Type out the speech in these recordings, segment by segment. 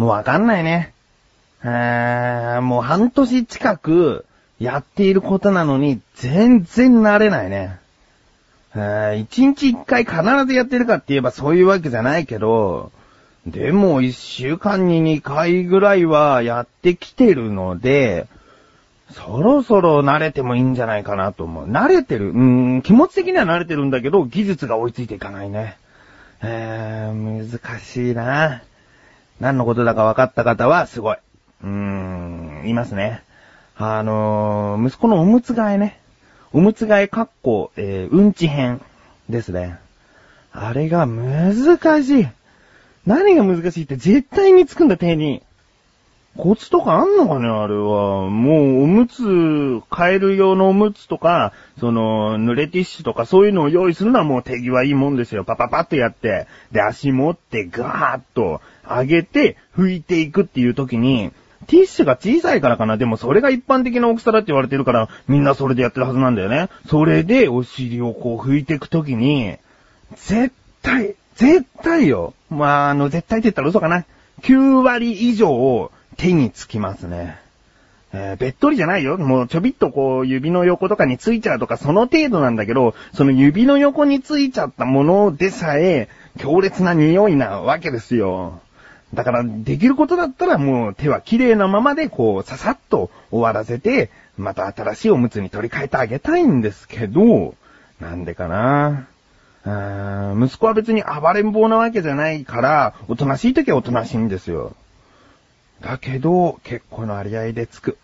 もうわかんないね。え、もう半年近くやっていることなのに全然慣れないね。えー、一日一回必ずやってるかって言えばそういうわけじゃないけど、でも一週間に二回ぐらいはやってきてるので、そろそろ慣れてもいいんじゃないかなと思う。慣れてる。うん、気持ち的には慣れてるんだけど、技術が追いついていかないね。えー、難しいな。何のことだか分かった方はすごい。うーん、いますね。あのー、息子のおむつ替えね。おむつ替えかっこ、えー、うんち編ですね。あれが難しい。何が難しいって絶対につくんだ、手に。コツとかあんのかねあれは。もう、おむつ、変える用のおむつとか、その、濡れティッシュとかそういうのを用意するのはもう手際いいもんですよ。パパパッとやって。で、足持ってガーッと上げて拭いていくっていう時に、ティッシュが小さいからかな。でもそれが一般的な大きさだって言われてるから、みんなそれでやってるはずなんだよね。それでお尻をこう拭いていくときに、絶対、絶対よ。まあ、あの、絶対って言ったら嘘かな。9割以上手につきますね。えー、べっとりじゃないよ。もうちょびっとこう指の横とかについちゃうとかその程度なんだけど、その指の横についちゃったものでさえ強烈な匂いなわけですよ。だから、できることだったらもう手は綺麗なままでこうささっと終わらせて、また新しいおむつに取り替えてあげたいんですけど、なんでかな息子は別に暴れん坊なわけじゃないから、おとなしい時はおとなしいんですよ。だけど、結構の割合でつく。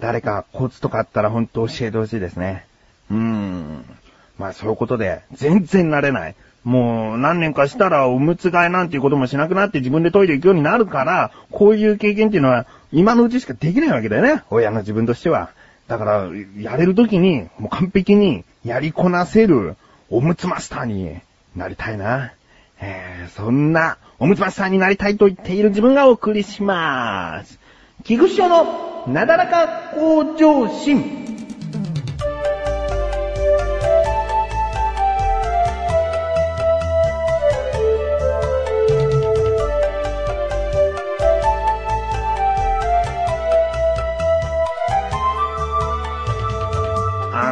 誰かコツとかあったら本当教えてほしいですね。うーん。まあそういうことで、全然慣れない。もう何年かしたらおむつ替えなんていうこともしなくなって自分でトイレ行くようになるから、こういう経験っていうのは今のうちしかできないわけだよね。親の自分としては。だから、やれるときに、もう完璧にやりこなせるおむつマスターになりたいな。えー、そんな、おむつばしさんになりたいと言っている自分がお送りします。菊師匠のなだらか向上心。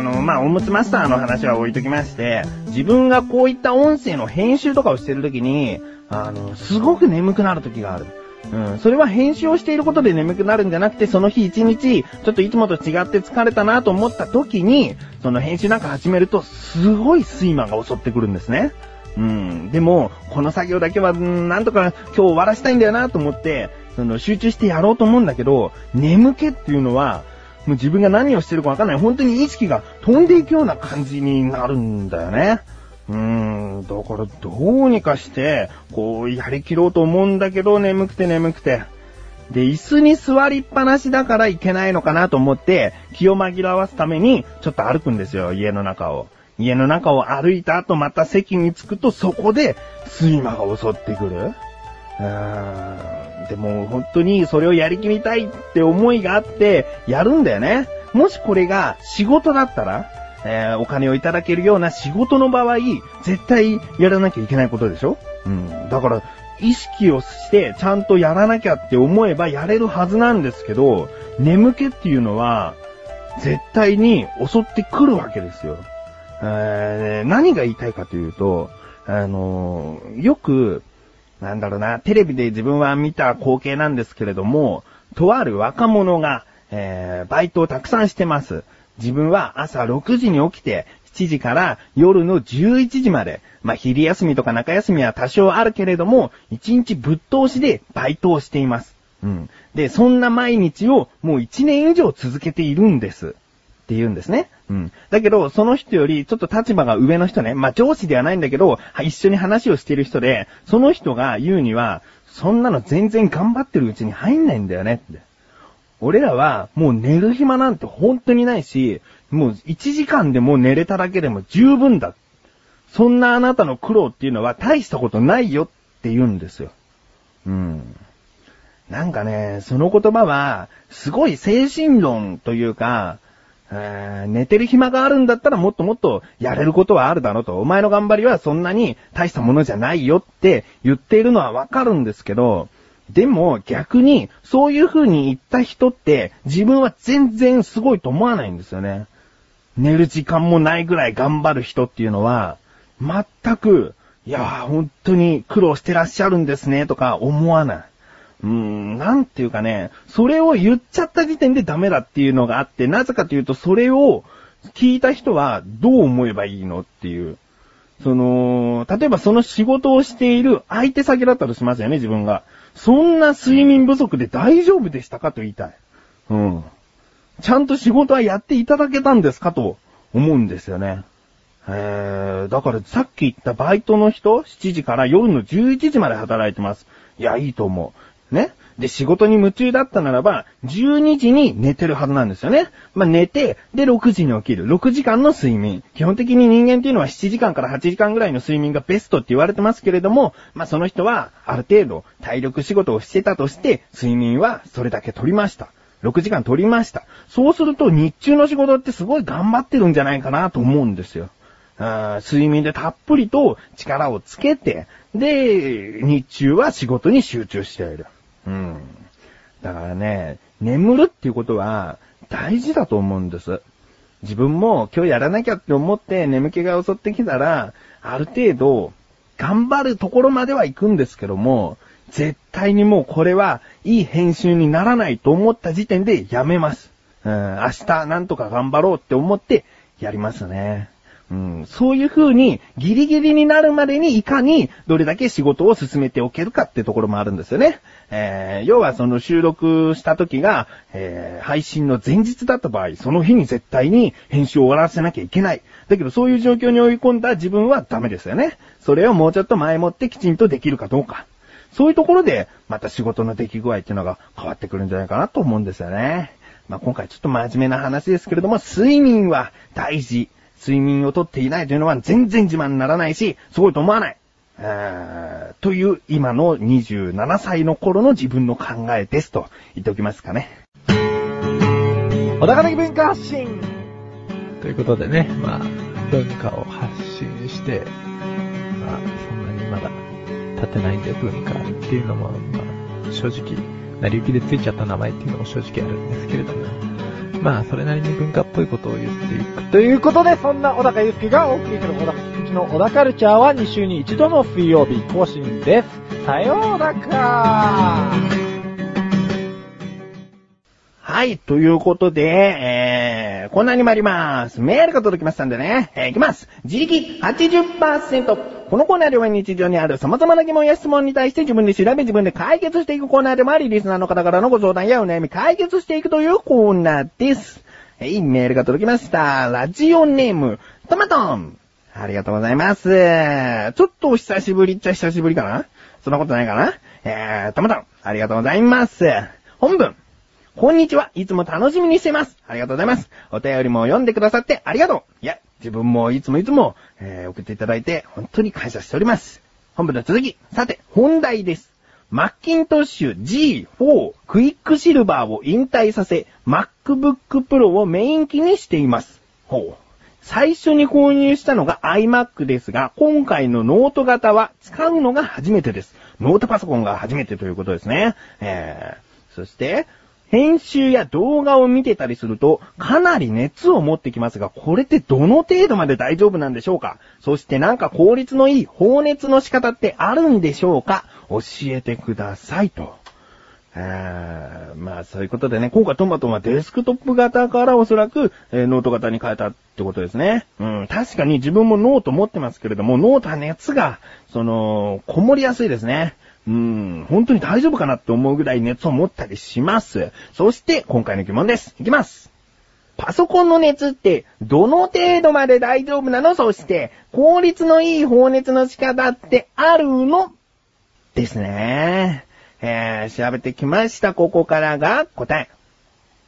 のまあ、おむつマスターの話は置いときまして、自分がこういった音声の編集とかをしてるときに、あの、すごく眠くなるときがある。うん。それは編集をしていることで眠くなるんじゃなくて、その日一日、ちょっといつもと違って疲れたなと思った時に、その編集なんか始めると、すごい睡魔が襲ってくるんですね。うん。でも、この作業だけは、なんとか今日終わらしたいんだよなと思って、その集中してやろうと思うんだけど、眠気っていうのは、もう自分が何をしてるかわかんない。本当に意識が飛んでいくような感じになるんだよね。うーん、だからどうにかして、こう、やりきろうと思うんだけど、眠くて眠くて。で、椅子に座りっぱなしだからいけないのかなと思って、気を紛らわすために、ちょっと歩くんですよ、家の中を。家の中を歩いた後また席に着くと、そこで、睡魔が襲ってくる。うーん。でも本当にそれをやりきりたいって思いがあってやるんだよね。もしこれが仕事だったら、えー、お金をいただけるような仕事の場合、絶対やらなきゃいけないことでしょ？うん。だから、意識をしてちゃんとやらなきゃって思えばやれるはずなんですけど、眠気っていうのは、絶対に襲ってくるわけですよ。えー、何が言いたいかというと、あのー、よく、なんだろうな、テレビで自分は見た光景なんですけれども、とある若者が、えー、バイトをたくさんしてます。自分は朝6時に起きて、7時から夜の11時まで、まあ、昼休みとか中休みは多少あるけれども、1日ぶっ通しでバイトをしています。うん。で、そんな毎日をもう1年以上続けているんです。って言うんですね。うん。だけど、その人よりちょっと立場が上の人ね、まあ上司ではないんだけど、一緒に話をしている人で、その人が言うには、そんなの全然頑張ってるうちに入んないんだよねって。俺らはもう寝る暇なんて本当にないし、もう1時間でも寝れただけでも十分だ。そんなあなたの苦労っていうのは大したことないよって言うんですよ。うん。なんかね、その言葉は、すごい精神論というか、寝てる暇があるんだったらもっともっとやれることはあるだろうと。お前の頑張りはそんなに大したものじゃないよって言っているのはわかるんですけど、でも逆に、そういう風に言った人って、自分は全然すごいと思わないんですよね。寝る時間もないぐらい頑張る人っていうのは、全く、いやー、本当に苦労してらっしゃるんですね、とか思わない。うーん、なんていうかね、それを言っちゃった時点でダメだっていうのがあって、なぜかというと、それを聞いた人はどう思えばいいのっていう。その、例えばその仕事をしている相手先だったとしますよね、自分が。そんな睡眠不足で大丈夫でしたかと言いたい。うん。ちゃんと仕事はやっていただけたんですかと思うんですよね。えー、だからさっき言ったバイトの人、7時から夜の11時まで働いてます。いや、いいと思う。ね。で、仕事に夢中だったならば、12時に寝てるはずなんですよね。まあ、寝て、で、6時に起きる。6時間の睡眠。基本的に人間っていうのは7時間から8時間ぐらいの睡眠がベストって言われてますけれども、まあ、その人は、ある程度、体力仕事をしてたとして、睡眠はそれだけ取りました。6時間取りました。そうすると、日中の仕事ってすごい頑張ってるんじゃないかなと思うんですよ。あー睡眠でたっぷりと力をつけて、で、日中は仕事に集中している。うん。だからね、眠るっていうことは大事だと思うんです。自分も今日やらなきゃって思って眠気が襲ってきたら、ある程度頑張るところまでは行くんですけども、絶対にもうこれはいい編集にならないと思った時点でやめます。うん、明日なんとか頑張ろうって思ってやりますね。うん、そういう風にギリギリになるまでにいかにどれだけ仕事を進めておけるかってところもあるんですよね。えー、要はその収録した時が、えー、配信の前日だった場合、その日に絶対に編集を終わらせなきゃいけない。だけどそういう状況に追い込んだ自分はダメですよね。それをもうちょっと前もってきちんとできるかどうか。そういうところで、また仕事の出来具合っていうのが変わってくるんじゃないかなと思うんですよね。まあ、今回ちょっと真面目な話ですけれども、睡眠は大事。睡眠をとっていないというのは全然自慢にならないし、すごいと思わない。えーという今の27歳の頃の自分の考えですと言っておきますかね。小高的文化発信ということでね、まあ、文化を発信して、まあ、そんなにまだ立てないんで文化っていうのも、まあ、正直、成り行きでついちゃった名前っていうのも正直あるんですけれども、まあ、それなりに文化っぽいことを言っていく。ということで、そんな小高祐介がお送りする小高菊池の小高カルチャーは2週に1度の水曜日更新です。さようならはい、ということで、えー、こんなに参ります。メールが届きましたんでね、えー、いきます。自力80%。このコーナーでは日常にある様々な疑問や質問に対して自分で調べ自分で解決していくコーナーでもあり、リスナーの方からのご相談やお悩み解決していくというコーナーです。はい、メールが届きました。ラジオネーム、トマトン。ありがとうございます。ちょっと久しぶりっちゃ久しぶりかなそんなことないかなえー、トマトン、ありがとうございます。本文。こんにちは。いつも楽しみにしてます。ありがとうございます。お便りも読んでくださってありがとう。いや、自分もいつもいつも、えー送っていただいて本当に感謝しております。本部の続き。さて、本題です。マッキントッシュ G4 クイックシルバーを引退させ、MacBook Pro をメイン機にしています。ほう。最初に購入したのが iMac ですが、今回のノート型は使うのが初めてです。ノートパソコンが初めてということですね。えー、そして、編集や動画を見てたりすると、かなり熱を持ってきますが、これってどの程度まで大丈夫なんでしょうか？そしてなんか効率のいい放熱の仕方ってあるんでしょうか？教えてくださいと。えーまあそういうことでね、今回トマトはデスクトップ型からおそらく、えーノート型に変えたってことですね。うん、確かに自分もノート持ってますけれども、ノートは熱が、その、こもりやすいですね。うん、本当に大丈夫かなって思うぐらい熱を持ったりします。そして、今回の疑問です。いきます。パソコンの熱って、どの程度まで大丈夫なの？そして、効率のいい放熱の仕方ってあるの？ですね。えー、調べてきました。ここからが答え。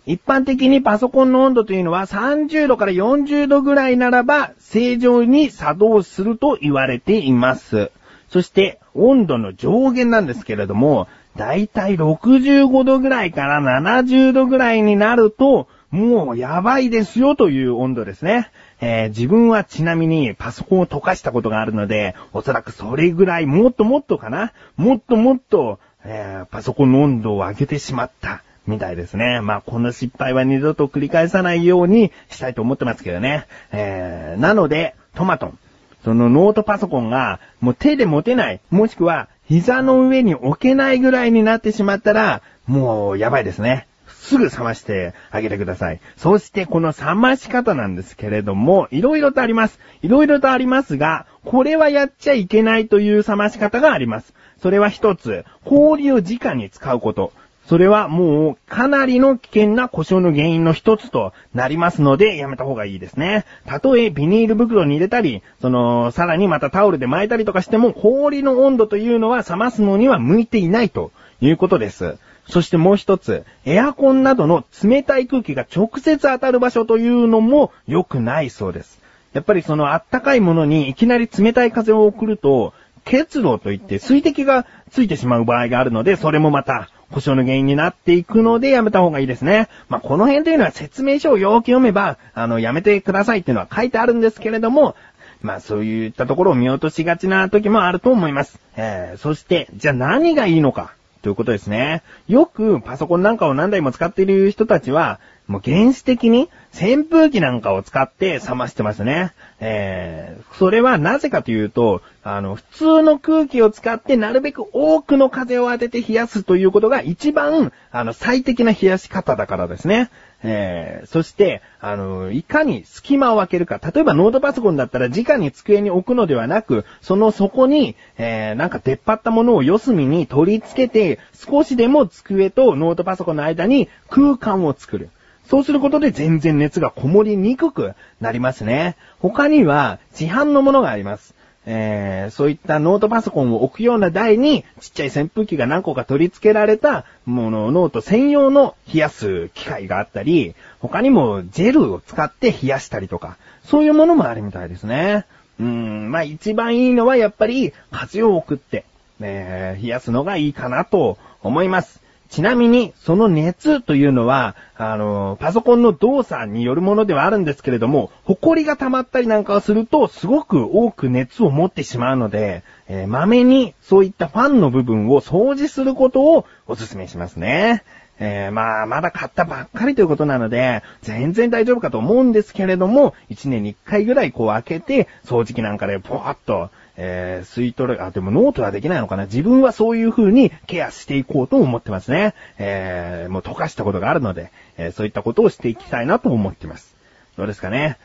一般的にパソコンの温度というのは30度から40度ぐらいならば正常に作動すると言われています。そして温度の上限なんですけれども、だいたい65度ぐらいから70度ぐらいになると、もうやばいですよという温度ですね。えー自分はちなみにパソコンを溶かしたことがあるので、おそらくそれぐらい、もっともっとかなもっともっと、えーパソコンの温度を上げてしまった。みたいですね。まあ、この失敗は二度と繰り返さないようにしたいと思ってますけどね。えー、なので、トマトン。そのノートパソコンがもう手で持てない、もしくは膝の上に置けないぐらいになってしまったら、もうやばいですね。すぐ冷ましてあげてください。そしてこの冷まし方なんですけれども、いろいろとあります。いろいろとありますが、これはやっちゃいけないという冷まし方があります。それは一つ、氷を直に使うこと。それはもうかなりの危険な故障の原因の一つとなりますのでやめた方がいいですね。たとえビニール袋に入れたり、その、さらにまたタオルで巻いたりとかしても氷の温度というのは冷ますのには向いていないということです。そしてもう一つ、エアコンなどの冷たい空気が直接当たる場所というのも良くないそうです。やっぱりそのあったかいものにいきなり冷たい風を送ると、結露といって水滴がついてしまう場合があるので、それもまた故障の原因になっていくのでやめた方がいいですね。まあ、この辺というのは説明書をよーく読めば、あの、やめてくださいっていうのは書いてあるんですけれども、まあそういったところを見落としがちな時もあると思います。えー、そして、じゃあ何がいいのかということですね。よくパソコンなんかを何台も使っている人たちは、もう原始的に扇風機なんかを使って冷ましてますね。えー、それはなぜかというと、あの、普通の空気を使ってなるべく多くの風を当てて冷やすということが一番、あの、最適な冷やし方だからですね。えー、そして、あの、いかに隙間を空けるか。例えばノートパソコンだったら直に机に置くのではなく、その底に、えー、なんか出っ張ったものを四隅に取り付けて、少しでも机とノートパソコンの間に空間を作る。そうすることで全然熱がこもりにくくなりますね。他には市販のものがあります。えー、そういったノートパソコンを置くような台にちっちゃい扇風機が何個か取り付けられたもの、ノート専用の冷やす機械があったり、他にもジェルを使って冷やしたりとか、そういうものもあるみたいですね。うん、まあ一番いいのはやっぱり風を送って、えー、冷やすのがいいかなと思います。ちなみに、その熱というのは、あの、パソコンの動作によるものではあるんですけれども、埃が溜まったりなんかをすると、すごく多く熱を持ってしまうので、えー、まめにそういったファンの部分を掃除することをお勧めしますね。えー、まあ、まだ買ったばっかりということなので、全然大丈夫かと思うんですけれども、1年に1回ぐらいこう開けて、掃除機なんかでポワッと、えー、吸い取る、あ、でもノートはできないのかな自分はそういう風にケアしていこうと思ってますね。えー、もう溶かしたことがあるので、えー、そういったことをしていきたいなと思ってます。どうですかね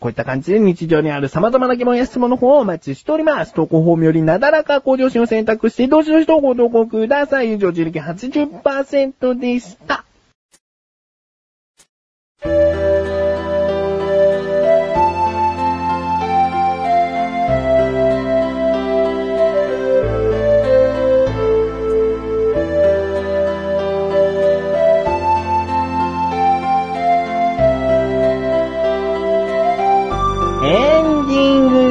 こういった感じで日常にある様々な疑問や質問の方をお待ちしております。投稿フォームよりなだらか向上心を選択して、どしどしとご投稿ください。以上、自力80%でした。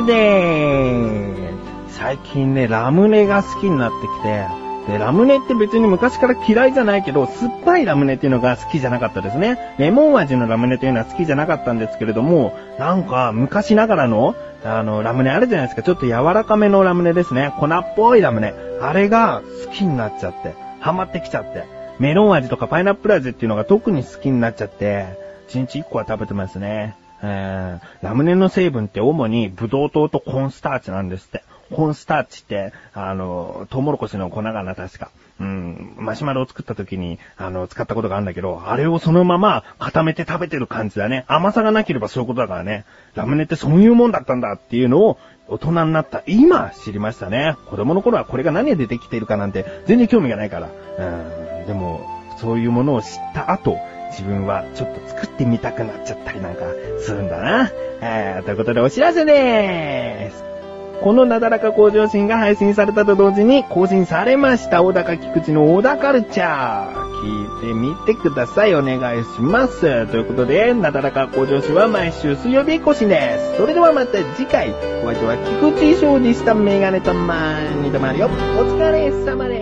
でーす。最近ね、ラムネが好きになってきて、で、ラムネって別に昔から嫌いじゃないけど、酸っぱいラムネっていうのが好きじゃなかったですね。レモン味のラムネというのは好きじゃなかったんですけれども、なんか昔ながらの、あの、ラムネあるじゃないですか。ちょっと柔らかめのラムネですね。粉っぽいラムネ。あれが好きになっちゃって、ハマってきちゃって。メロン味とかパイナップル味っていうのが特に好きになっちゃって、1日1個は食べてますね。えー、ラムネの成分って主にブドウ糖とコーンスターチなんですって。コーンスターチって、あの、トウモロコシの粉がな、確か。うん、マシュマロを作った時に、あの、使ったことがあるんだけど、あれをそのまま固めて食べてる感じだね。甘さがなければそういうことだからね。ラムネってそういうもんだったんだっていうのを、大人になった今知りましたね。子供の頃はこれが何で出てきてるかなんて全然興味がないから。うん、でも、そういうものを知った後、自分はちょっと作ってみたくなっちゃったりなんかするんだな。えー、ということでお知らせでーす。このなだらか向上心が配信されたと同時に更新されました小高菊池の小高カルチャー。聞いてみてください。お願いします。ということで、なだらか向上心は毎週水曜日更新です。それではまた次回、お相手は菊池翔でしたメガネとマーニとマリオ。お疲れ様です。